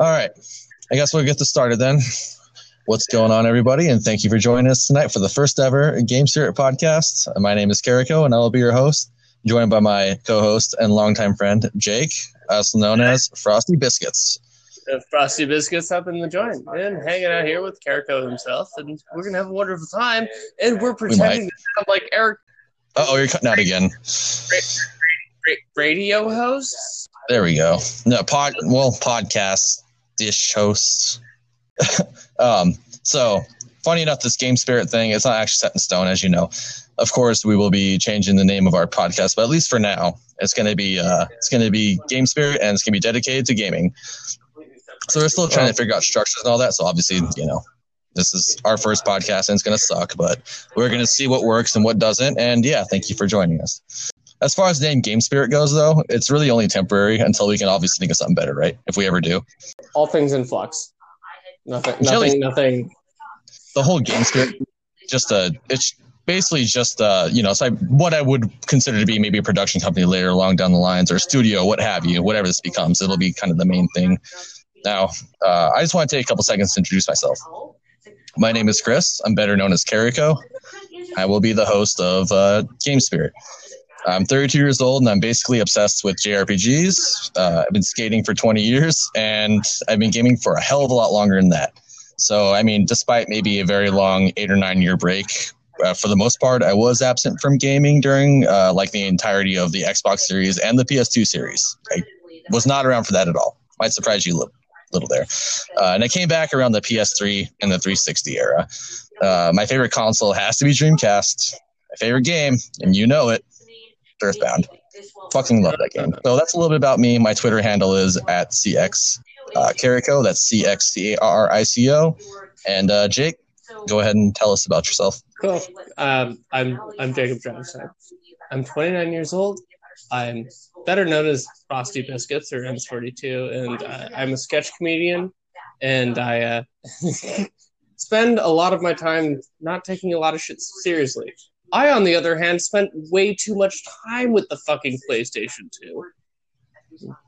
All right. I guess we'll get this started then. What's going on, everybody? And thank you for joining us tonight for the first ever Game Spirit podcast. My name is Carico, and I will be your host, joined by my co host and longtime friend, Jake, also known as Frosty Biscuits. Uh, Frosty Biscuits up in the joint and hanging out here with Carico himself. And we're going to have a wonderful time. And we're pretending might. to sound like Eric Oh, you're cutting out again. radio hosts. There we go. No, pod, well, podcast dish hosts. um, so, funny enough, this Game Spirit thing, it's not actually set in stone, as you know. Of course, we will be changing the name of our podcast, but at least for now, it's going to be uh, it's going to be Game Spirit, and it's going to be dedicated to gaming. So we're still trying to figure out structures and all that. So obviously, you know, this is our first podcast, and it's going to suck, but we're going to see what works and what doesn't. And yeah, thank you for joining us. As far as the name Game Spirit goes, though, it's really only temporary until we can obviously think of something better, right? If we ever do. All things in flux. Nothing, nothing, nothing. the whole game spirit just a it's basically just uh you know it's like what i would consider to be maybe a production company later along down the lines or studio what have you whatever this becomes it'll be kind of the main thing now uh, i just want to take a couple seconds to introduce myself my name is chris i'm better known as Carico. i will be the host of uh, game spirit i'm 32 years old and i'm basically obsessed with jrpgs uh, i've been skating for 20 years and i've been gaming for a hell of a lot longer than that so, I mean, despite maybe a very long eight or nine year break, uh, for the most part, I was absent from gaming during uh, like the entirety of the Xbox Series and the PS2 series. I was not around for that at all. Might surprise you a little, little there. Uh, and I came back around the PS3 and the 360 era. Uh, my favorite console has to be Dreamcast. My favorite game, and you know it, Earthbound. Fucking love that game. So that's a little bit about me. My Twitter handle is at CX uh, Carico. That's C X C A R I C O. And uh, Jake, go ahead and tell us about yourself. Cool. Um, I'm I'm Jacob Johnson. I'm 29 years old. I'm better known as Frosty Biscuits or M42, and uh, I'm a sketch comedian. And I uh, spend a lot of my time not taking a lot of shit seriously. I, on the other hand, spent way too much time with the fucking PlayStation 2.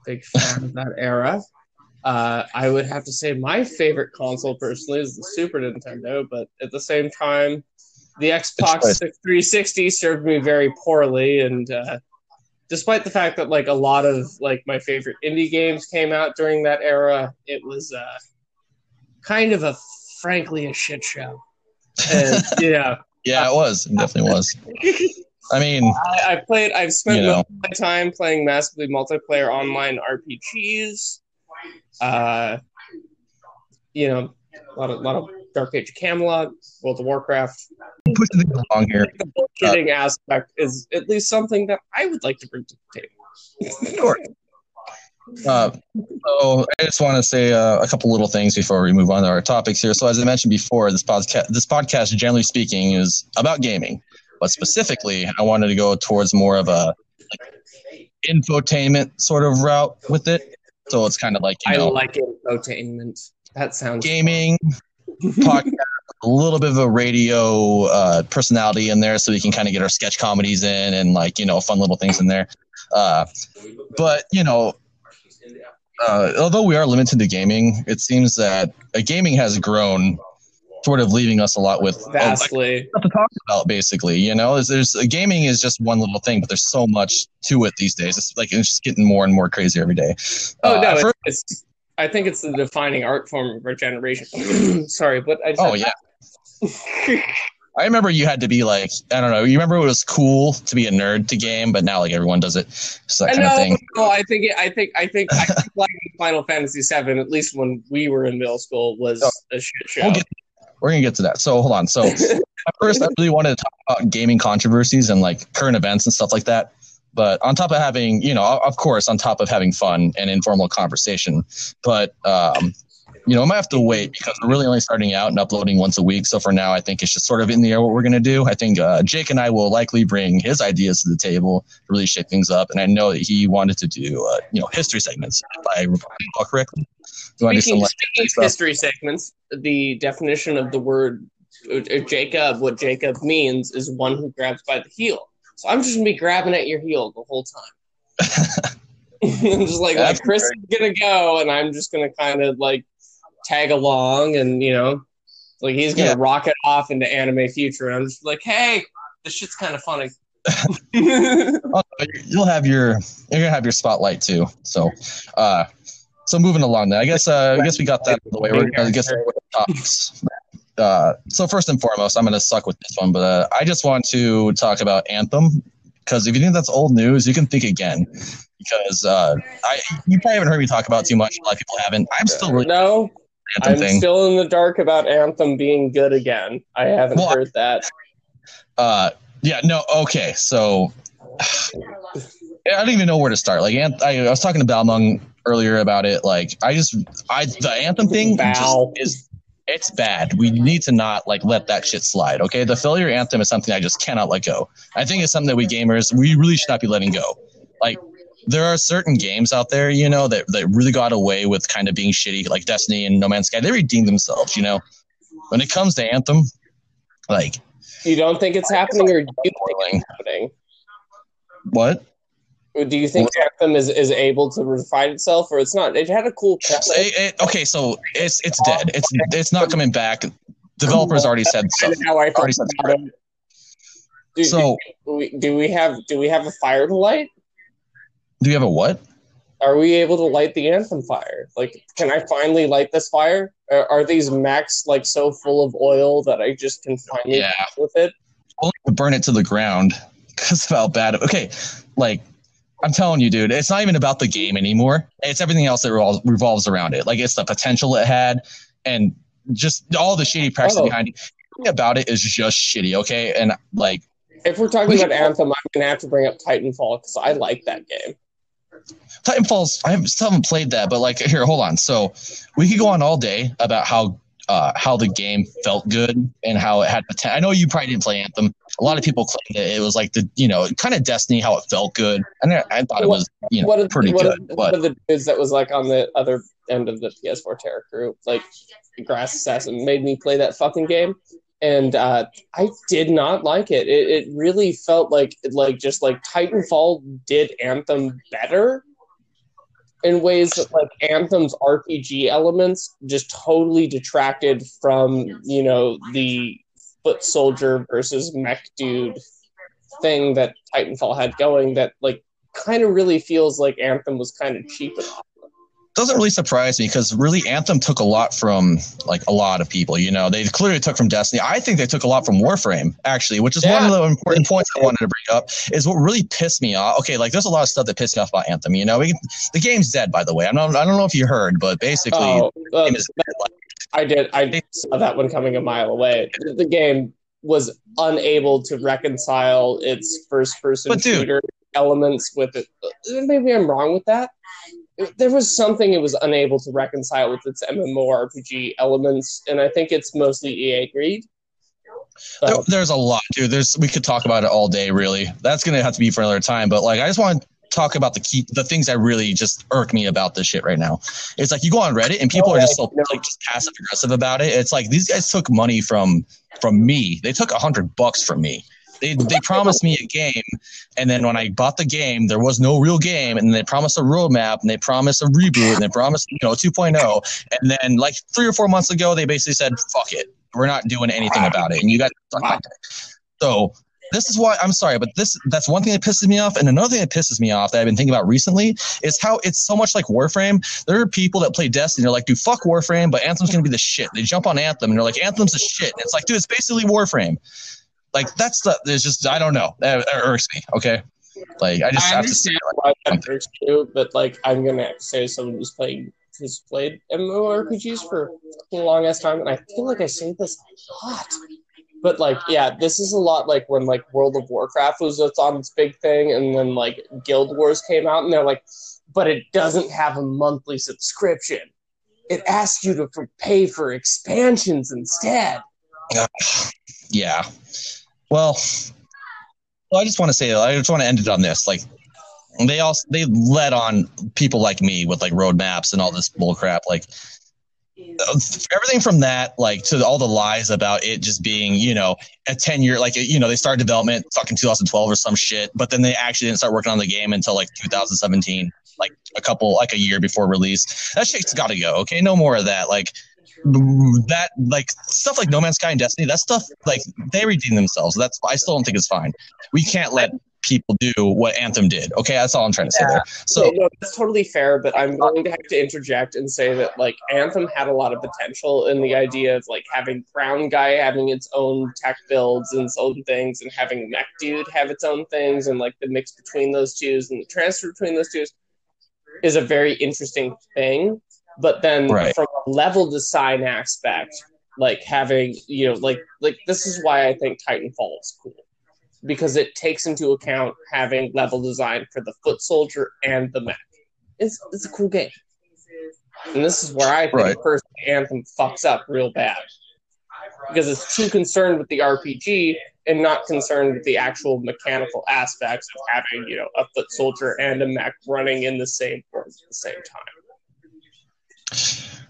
Big fan of that era. Uh, I would have to say my favorite console personally is the Super Nintendo, but at the same time, the Xbox 360 served me very poorly, and uh, despite the fact that like a lot of like my favorite indie games came out during that era, it was uh, kind of a frankly a shit show. And yeah, Yeah, it was. It definitely was. I mean, I, I played. I've spent You know. most of my time playing massively multiplayer online RPGs. Uh, you know, a lot of lot of Dark Age Camelot, World of Warcraft. pushing things along here. The bullshitting aspect is at least something that I would like to bring to the table. Sure. Uh, so I just want to say uh, a couple little things before we move on to our topics here. So as I mentioned before, this podcast, this podcast, generally speaking, is about gaming, but specifically, I wanted to go towards more of a like, infotainment sort of route with it. So it's kind of like you I know, like infotainment. That sounds gaming podcast, a little bit of a radio uh, personality in there, so we can kind of get our sketch comedies in and like you know fun little things in there. Uh, but you know, uh, although we are limited to gaming, it seems that uh, gaming has grown, sort of leaving us a lot with oh, like, to talk about. Basically, you know, there's, there's uh, gaming is just one little thing, but there's so much to it these days. It's like it's just getting more and more crazy every day. Oh Uh, no, at it's, first- it's. I think it's the defining art form of our generation. Sorry, but I just oh yeah. I remember you had to be like, I don't know. You remember it was cool to be a nerd to game, but now like everyone does it. It's that I kind of thing. No, I think. It, I think. I think. I think Final Fantasy VII, at least when we were in middle school, was Oh. a shit show. We'll get, we're gonna get to that. So hold on. So at first, I really wanted to talk about gaming controversies and like current events and stuff like that. But on top of having, you know, of course, on top of having fun and informal conversation, but um, you know, I might have to wait because we're really only starting out and uploading once a week. So for now, I think it's just sort of in the air what we're gonna do. I think uh, Jake and I will likely bring his ideas to the table to really shake things up. And I know that he wanted to do, uh, you know, history segments. If I recall correctly. You wanna do Speaking, some, like, speaking of history segments, the definition of the word uh, uh, Jacob, what Jacob means, is one who grabs by the heel. So I'm just gonna be grabbing at your heel the whole time. I'm just like, like Chris is gonna go, and I'm just gonna kind of like tag along, and you know, like he's gonna Yeah. rocket off into anime future, and I'm just like, hey, this shit's kind of funny. Oh, you'll have your you're gonna have your spotlight too. So, uh, so moving along. Then I guess uh, I guess we got that out of the way. We're gonna get some topics. Uh, so first and foremost, I'm gonna suck with this one, but uh, I just want to talk about Anthem because if you think that's old news, you can think again. Because uh, I you probably haven't heard me talk about too much. A lot of people haven't. I'm still really no, Anthem I'm thing. still in the dark about Anthem being good again. I haven't Well, heard that. Uh, yeah, no, okay. So I don't even know where to start. Like, Anth- I, I was talking to Balmung earlier about it. Like, I just, I the anthem thing is, it's bad. We need to not like let that shit slide. Okay, the failure anthem is something I just cannot let go. I think it's something that we gamers we really should not be letting go. Like, there are certain games out there, you know, that that really got away with kind of being shitty, like Destiny and No Man's Sky. They redeemed themselves, you know. When it comes to anthem, like, You don't think it's happening, or do you think it's happening? what? Do you think Anthem is, is able to refine itself, or it's not? It had a cool. It- it- okay, so it's it's dead. It's it's not coming back. Developers already said so. How I Already said about it. Do, So do, we, do we have do we have a fire to light? Do you have a what? Are we able to light the anthem fire? Like, can I finally light this fire? Are, are these max like so full of oil that I just can finally Yeah. with it? Only to burn it to the ground because of how bad. It, okay, like I'm telling you, dude, it's not even about the game anymore. It's everything else that revol- revolves around it. Like it's the potential it had, and just all the shady practices Oh. behind it. Everything about it is just shitty. Okay, and like If we're talking We- about Anthem, I'm gonna have to bring up Titanfall because I like that game. Titanfall's I haven't- still haven't played that, but like here, hold on. So we could go on all day about how uh, how the game felt good and how it had potential. I know you probably didn't play Anthem. A lot of people claimed that it was like the you know kind of Destiny how it felt good, and I, I thought it was you know What pretty what good. Are, but what the dudes that was like on the other end of the PS4 terror crew, like Grass Assassin, made me play that fucking game, and uh, I did not like it. it. It really felt like like just like Titanfall did Anthem better in ways that like Anthem's RPG elements just totally detracted from you know the foot soldier versus mech dude thing that Titanfall had going that like kind of really feels like Anthem was kind of cheap. Doesn't really surprise me because really Anthem took a lot from like a lot of people. You know, they clearly took from Destiny. I think they took a lot from Warframe actually, which is one of the important points I wanted to bring up. Is what really pissed me off. Okay, like there's a lot of stuff that pissed me off about Anthem. You know, we, the game's dead by the way. I'm not, I don't know if you heard, but basically, Oh, uh, is dead. Like, I did. I saw that one coming a mile away. The game was unable to reconcile its first-person shooter elements with it. Maybe I'm wrong with that. There was something it was unable to reconcile with its MMORPG elements, and I think it's mostly EA greed. there- there's a lot, dude. There's we could talk about it all day. Really, that's gonna have to be for another time. But like, I just want to talk about the key, the things that really just irk me about this shit right now. It's like you go on Reddit and people are just so oh, no. like just passive aggressive about it. It's like these guys took money from from me. They took a hundred bucks from me. They they promised me a game, and then when I bought the game, there was no real game, and they promised a roadmap, and they promised a reboot, and they promised you know 2.0, and then like three or four months ago, they basically said, "Fuck it, we're not doing anything about it," and you my dick. So this is why I'm sorry, but this that's one thing that pisses me off, and another thing that pisses me off that I've been thinking about recently is how it's so much like Warframe. There are people that play Destiny, they're like, "Dude, fuck Warframe," but Anthem's gonna be the shit. They jump on Anthem and they're like, "Anthem's the shit." And it's like, dude, it's basically Warframe. Like that's the. There's just I don't know. That, that irks me. Okay, like I just I have to say. Like, why that irks you, but like I'm gonna say someone who's playing who's played MMORPGs for a long ass time, and I feel like I say this a lot. But like, yeah, this is a lot like when like World of Warcraft was its on its big thing, and then like Guild Wars came out, and they're like, but it doesn't have a monthly subscription. It asks you to pay for expansions instead. yeah. Well, well, I just want to say, I just want to end it on this. Like, they also they led on people like me with like roadmaps and all this bull crap. Like, everything from that like to all the lies about it just being you know a 10 year like you know they started development fucking 2012 or some shit but then they actually didn't start working on the game until like 2017 like a couple like a year before release that shit's got to go okay no more of that like that like stuff like no man's sky and destiny that stuff like they redeem themselves that's i still don't think it's fine we can't let people do what Anthem did. Okay, that's all I'm trying to yeah. say there. So no, that's totally fair, but I'm going to have to interject and say that like Anthem had a lot of potential in the idea of like having Brown Guy having its own tech builds and its own things, and having Mech Dude have its own things, and like the mix between those two and the transfer between those two is a very interesting thing. But then right. from a level design aspect, like having you know like like this is why I think Titanfall is cool because it takes into account having level design for the foot soldier and the mech. It's it's a cool game, and this is where I think right. personally Anthem fucks up real bad because it's too concerned with the RPG and not concerned with the actual mechanical aspects of having you know a foot soldier and a mech running in the same form at the same time.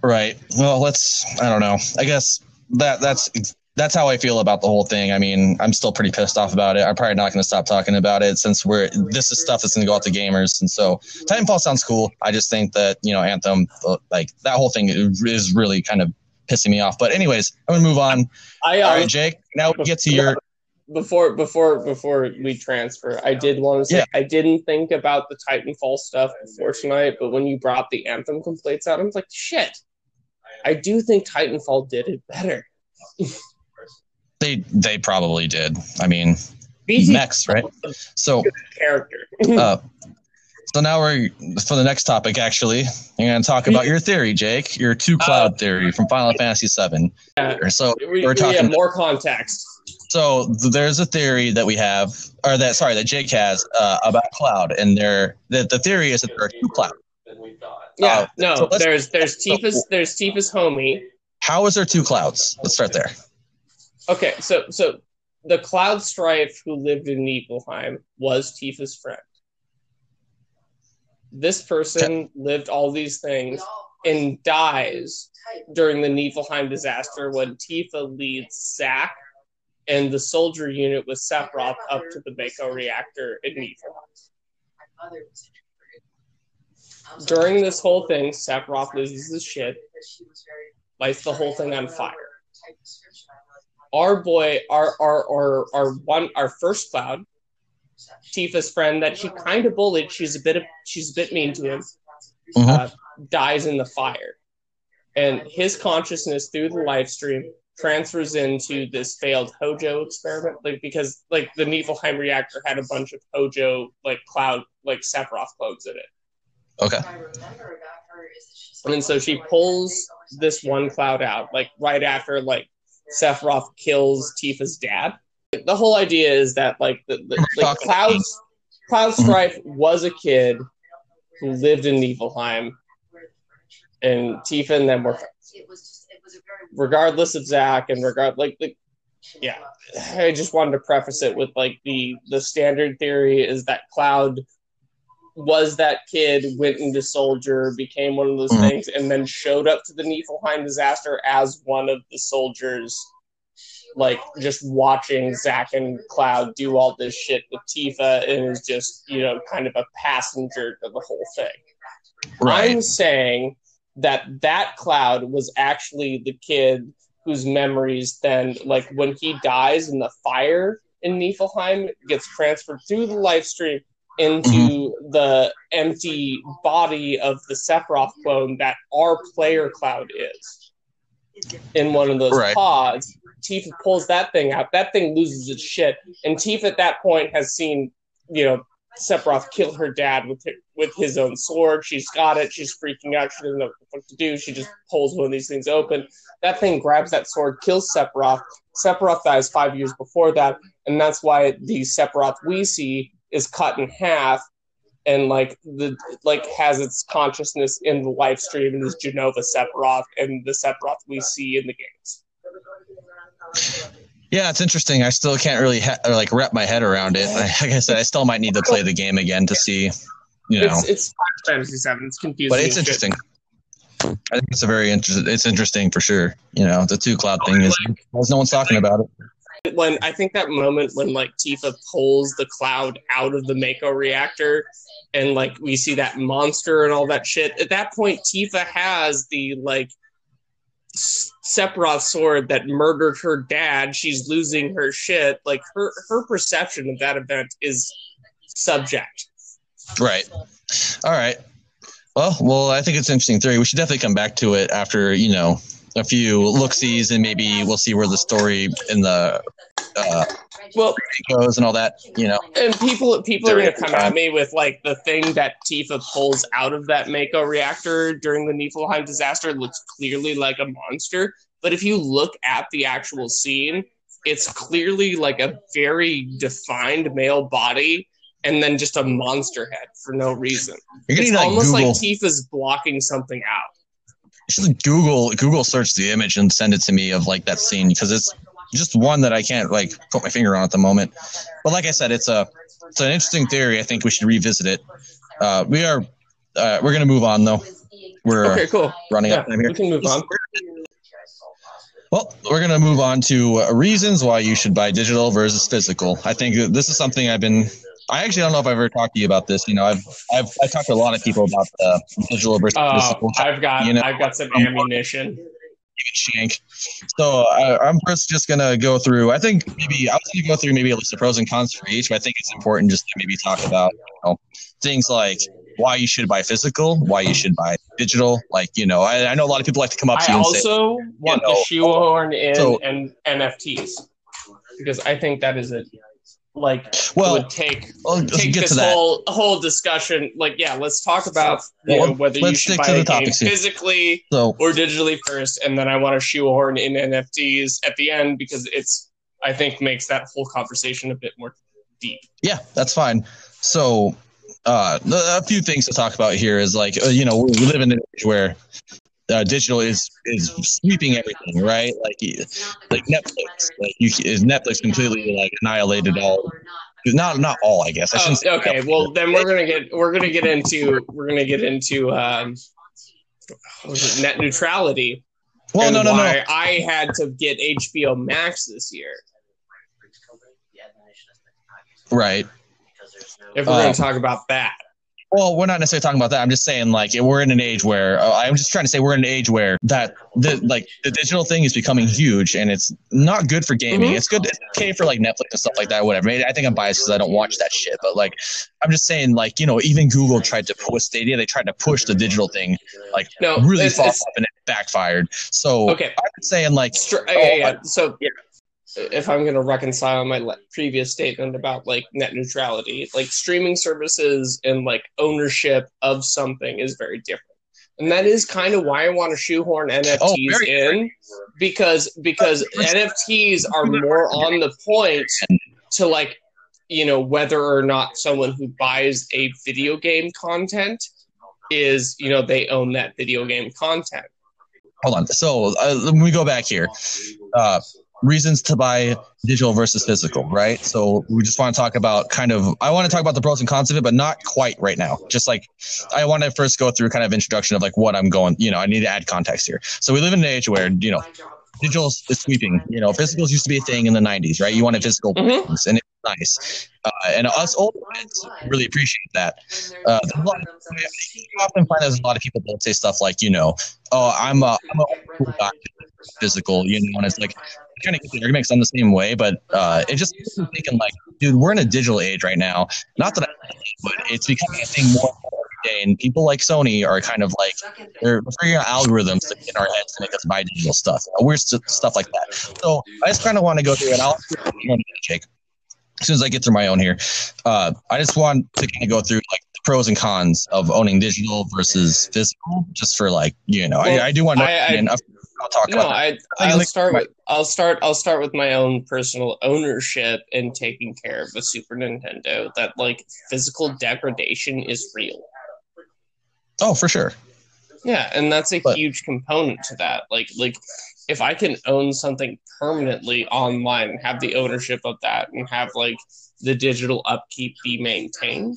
Right. Well, let's. I don't know. I guess that that's that's how I feel about the whole thing. I mean, I'm still pretty pissed off about it. I'm probably not going to stop talking about it since we're this is stuff that's going to go out to gamers. And so, Titanfall sounds cool. I just think that you know Anthem, like that whole thing is really kind of pissing me off. But anyways, I'm gonna move on. I, uh, All right, Jake. Now we get to your before before before we transfer. I did want to say yeah. I didn't think about the Titanfall stuff before tonight, but when you brought the Anthem complaints out, I was like, shit. I do think Titanfall did it better. They they probably did. I mean, BG next, right? So character. uh, so now we're for the next topic. Actually, you're going to talk about your theory, Jake, your two cloud uh, theory from Final Fantasy VII. Yeah. So we're talking more context. So there's a theory that we have, or that sorry, that Jake has uh, about cloud, and there that the theory is that there are two clouds. Yeah, uh, no, so there's there's Tifa's there's Tifa's homie. How is there two clouds? Let's start there. Okay, so so the Cloud Strife who lived in Nibelheim was Tifa's friend. This person lived all these things and dies during the Niflheim disaster when Tifa leads Zack and the soldier unit with Sephiroth up to the Mako reactor in Niflheim. During this whole thing, Sephiroth loses his shit, lights the whole thing on fire. our boy, our our our our one our first cloud, Tifa's friend that she kind of bullied. She's a bit of she's a bit mean to him. Mm-hmm. Uh, dies in the fire, and his consciousness through the Lifestream transfers into this failed Hojo experiment, like because like the Niflheim reactor had a bunch of Hojo like cloud like Sephiroth clones in it. Okay. And then so she pulls this one cloud out, like right after like Sephiroth kills Tifa's dad. The whole idea is that like the, the like Cloud's Cloud mm-hmm. Strife was a kid who lived in Niflheim, and Tifa and them were regardless of Zack and regard like the yeah. I just wanted to preface it with like the the standard theory is that Cloud was that kid, went into soldier, became one of those mm-hmm. things, and then showed up to the Niflheim disaster as one of the soldiers, like just watching Zack and Cloud do all this shit with Tifa, and is just you know kind of a passenger to the whole thing. Right. I'm saying that that Cloud was actually the kid whose memories then, like when he dies in the fire in Niflheim, gets transferred through the Lifestream into mm-hmm. the empty body of the Sephiroth clone that our player cloud is in one of those right. pods. Tifa pulls that thing out. That thing loses its shit. And Tifa at that point has seen, you know, Sephiroth kill her dad with with his own sword. She's got it. She's freaking out. She doesn't know what to do. She just pulls one of these things open. That thing grabs that sword, kills Sephiroth. Sephiroth dies five years before that, and that's why the Sephiroth we see is cut in half and like the like has its consciousness in the Lifestream and is Jenova Sephiroth and the Sephiroth we see in the games. Yeah, it's interesting. I still can't really ha- like wrap my head around it. Like I said, I still might need to play the game again to see. You know, it's, it's Fantasy Seven. It's confusing, but it's interesting. I think it's a very interesting. It's interesting for sure. You know, the two cloud thing is no one's talking about it. When I think that moment when like Tifa pulls the cloud out of the Mako reactor, and like we see that monster and all that shit. At that point, Tifa has the like Sephiroth sword that murdered her dad. She's losing her shit. Like her her perception of that event is subject. Right. All right. Well, well, I think it's interesting theory. We should definitely come back to it after you know a few look sees, and maybe we'll see where the story in the uh, well and all that. You know, and people people are gonna come at me with like the thing that Tifa pulls out of that Mako reactor during the Niflheim disaster looks clearly like a monster. But if you look at the actual scene, it's clearly like a very defined male body and then just a monster head for no reason. You're It's like almost Google. like Tifa's blocking something out. just Google Google search the image and send it to me of like that scene because it's just one that I can't like put my finger on at the moment. But like I said, it's a it's an interesting theory. I think we should revisit it. Uh, we are uh, we're gonna move on though. We're Okay, cool. running Yeah, out of time here. we can move on. Well, we're going to move on to uh, reasons why you should buy digital versus physical. I think this is something I've been. I actually don't know if I've ever talked to you about this. You know, I've I've I talked to a lot of people about the digital versus Uh, physical. I've got You know, I've got some ammunition. Shank. So I, I'm first just gonna go through. I think maybe I was gonna go through maybe a list of pros and cons for each, but I think it's important just to maybe talk about you know things like why you should buy physical, why you should buy digital. Like you know, I, I know a lot of people like to come up to I you and say, also want know, the shoehorn in so- and NFTs because I think that is a like well, would take well, let's take get this to that. whole whole discussion. Like, yeah, let's talk about you Well, know, whether you let's should stick buy to the a game physically So or digitally first, and then I want to shoehorn in NFTs at the end because it's I think makes that whole conversation a bit more deep. Yeah, that's fine. So, uh, a few things to talk about here is like, uh, you know, we live in an age where uh, digital is is sweeping everything, right? Like, like Netflix, like you is Netflix completely like annihilated all. Not not all, I guess. I Oh, shouldn't say okay, well then we're gonna get we're gonna get into we're gonna get into um, what was it, net neutrality. Well, no, no, no. I had to get HBO Max this year. Right. If we're going to talk about that, Well, we're not necessarily talking about that. I'm just saying, like, we're in an age where uh, I'm just trying to say we're in an age where that the like the digital thing is becoming huge, and it's not good for gaming. Mhm. It's good, it's okay for like Netflix and stuff like that, whatever. I think I'm biased because I don't watch that shit, but like, I'm just saying, like, you know, even Google tried to push Stadia. They tried to push the digital thing like no, really it's, far it's- off, and it backfired. So okay. I'm saying, like, Str- Oh, yeah, yeah. So if I'm going to reconcile my le- previous statement about like net neutrality, like streaming services and like ownership of something is very different. And that is kind of why I want to shoehorn NFTs Oh, very in because because NFTs are more on the point to like you know whether or not someone who buys a video game content is you know they own that video game content. hold on. So uh, let me go back here. Uh, reasons to buy digital versus physical, right? So we just want to talk about kind of. I want to talk about the pros and cons of it, but not quite right now. Just like I want to first go through kind of introduction of like what I'm going. You know, I need to add context here. So we live in an age where you know digital is sweeping. You know, physicals used to be a thing in the '90s, right? You wanted physical Mhm. things, and it's nice. Uh, and us old kids really appreciate that. Uh, there's a lot of, you often find there's a lot of people that say stuff like, you know, oh, I'm a, I'm a cool guy, physical, you know, and it's like kind of get the arguments on the same way, but uh, it just thinking like, dude, we're in a digital age right now. Not that, I, but it's becoming a thing more and every day, and people like Sony are kind of like they're figuring out algorithms to get in our heads to make us buy digital stuff, weird st- stuff like that. So I just kind of want to go through, and I'll Jake as soon as I get through my own here, uh, I just want to kind of go through like the pros and cons of owning digital versus physical, just for like you know, Well, I, I do want to. I- I- I'll I'll talk No, about. I think I'll start with I'll start I'll start with my own personal ownership and taking care of a Super Nintendo. That like physical degradation is real. Oh, for sure. Yeah, and that's a But- huge component to that. Like like if I can own something permanently online and have the ownership of that and have like the digital upkeep be maintained,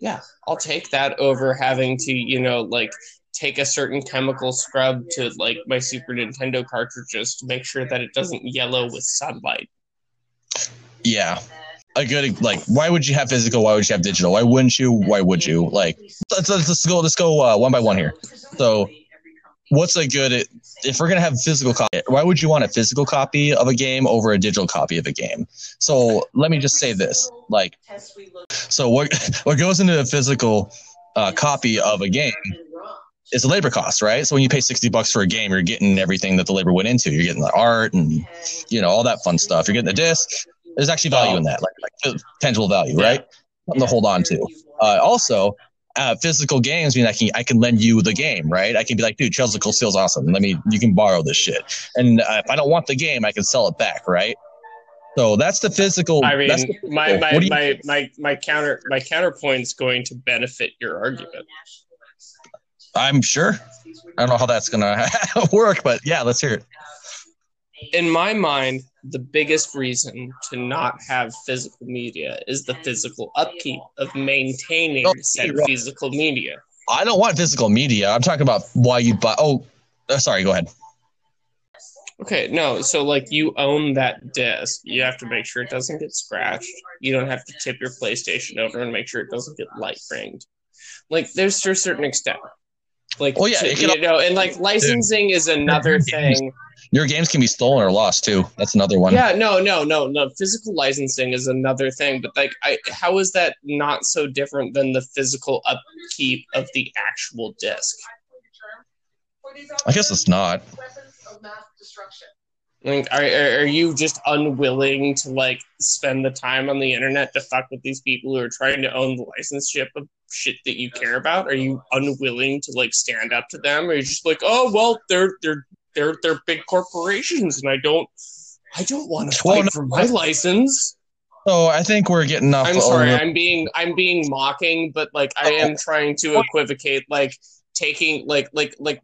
yeah, I'll take that over having to, you know, like take a certain chemical scrub to like my Super Nintendo cartridges to make sure that it doesn't yellow with sunlight. Yeah. A good like why would you have physical? Why would you have digital? Why wouldn't you? Why would you? Like let's let's, let's go let's go uh, one by one here. So what's a good if we're gonna have physical copy why would you want a physical copy of a game over a digital copy of a game so let me just say this like so what what goes into a physical uh, copy of a game is the labor cost right? So when you pay 60 bucks for a game you're getting everything that the labor went into. You're getting the art and you know all that fun stuff. You're getting the disc. There's actually value in that like, like tangible value right? Something to hold on to. Uh, also uh, physical games mean I can I can lend you the game, right? I can be like, dude, Chelsea Cole Steel's awesome. Let me you can borrow this shit, and uh, if I don't want the game, I can sell it back, right? So that's the physical. I mean, the my my my, my, my my counter my counterpoint's going to benefit your argument. I'm sure. I don't know how that's gonna work, but yeah, let's hear it. In my mind, the biggest reason to not have physical media is the physical upkeep of maintaining oh, said right. physical media. I don't want physical media. I'm talking about why you buy. Oh, uh, sorry. Go ahead. Okay, no. So, like, you own that disc. You have to make sure it doesn't get scratched. You don't have to tip your PlayStation over and make sure it doesn't get light ringed. Like, there's to a certain extent. Like, oh yeah, to, you know, and like licensing is another thing your games can be stolen or lost too. That's another one. Yeah, no, no, no, no. Physical licensing is another thing, but like, I, how is that not so different than the physical upkeep of the actual disc? I guess it's not. Like, are are you just unwilling to like spend the time on the internet to fuck with these people who are trying to own the licenseship of shit that you care about? Are you unwilling to like stand up to them? Or are you just like, oh well, they're they're they're they're big corporations, and I don't I don't want to fight for my license. So I think we're getting off. I'm sorry, I'm being I'm being mocking, but like I am oh. trying to equivocate, like taking like like like.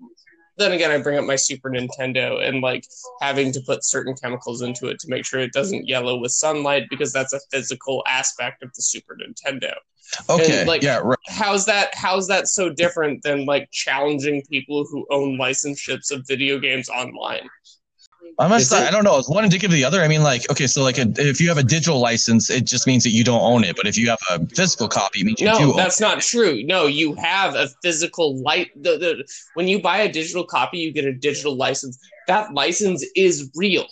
Then again, I bring up my Super Nintendo and like having to put certain chemicals into it to make sure it doesn't yellow with sunlight because that's a physical aspect of the Super Nintendo. Okay. And, like, yeah. Right. How's that? How's that so different than like challenging people who own licenseships of video games online? I must. I don't know. It's one indicative of the other? I mean, like, okay, so like, a, if you have a digital license, it just means that you don't own it. But if you have a physical copy, it means you no, do. that's not true. No, you have a physical light. The, the when you buy a digital copy, you get a digital license. That license is real.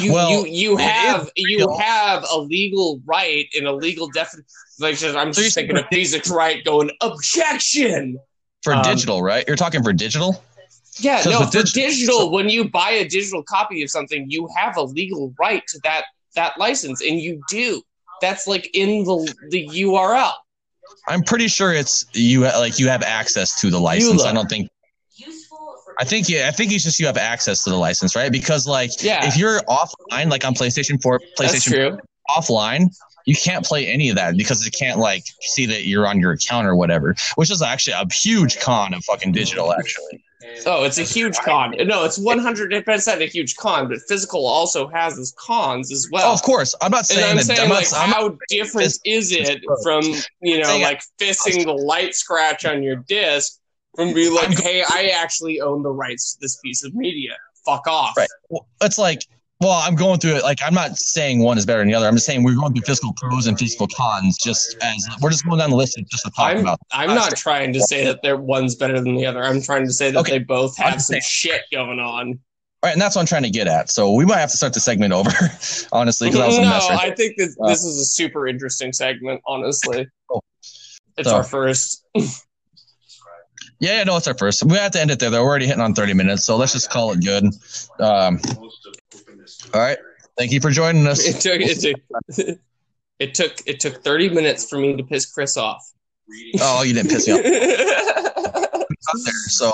You well, you you have you have a legal right and a legal definition. Like I'm just thinking of physics right going objection for um, digital, right? You're talking for digital. Yeah, no, for digital, digital so, when you buy a digital copy of something, you have a legal right to that that license, and you do. That's like in the the URL. I'm pretty sure it's you like you have access to the license. I don't think I think yeah, I think it's just you have access to the license, right? Because like yeah. if you're offline, like on PlayStation 4, PlayStation 4, offline, you can't play any of that because it can't like see that you're on your account or whatever, which is actually a huge con of fucking digital actually. Oh, it's a huge con. No, it's 100% a huge con, but physical also has its cons as well. Oh, of course. I'm not saying I'm that. Saying, I'm like, not, how different is it from, you know, like fisting the light scratch on your disc and be like, "Hey, I actually own the rights to this piece of media. Fuck off." Right. Well, it's like, well, I'm going through it. Like, I'm not saying one is better than the other. I'm just saying we're going through fiscal pros and fiscal cons. Just as we're just going down the list just to talk I'm, about. I'm not trying to say that they're one's better than the other. I'm trying to say that okay. they both have some shit going on. Right, and that's what I'm trying to get at. So we might have to start the segment over, honestly, because I was no, right I think this, uh, this is a super interesting segment. Honestly, oh. it's so. our first. Yeah, yeah, no, it's our first. We have to end it there. Though. We're already hitting on 30 minutes, so let's just call it good. Um, all right. Thank you for joining us. It took, it took, it took it took 30 minutes for me to piss Chris off. Oh, you didn't piss me off. there, so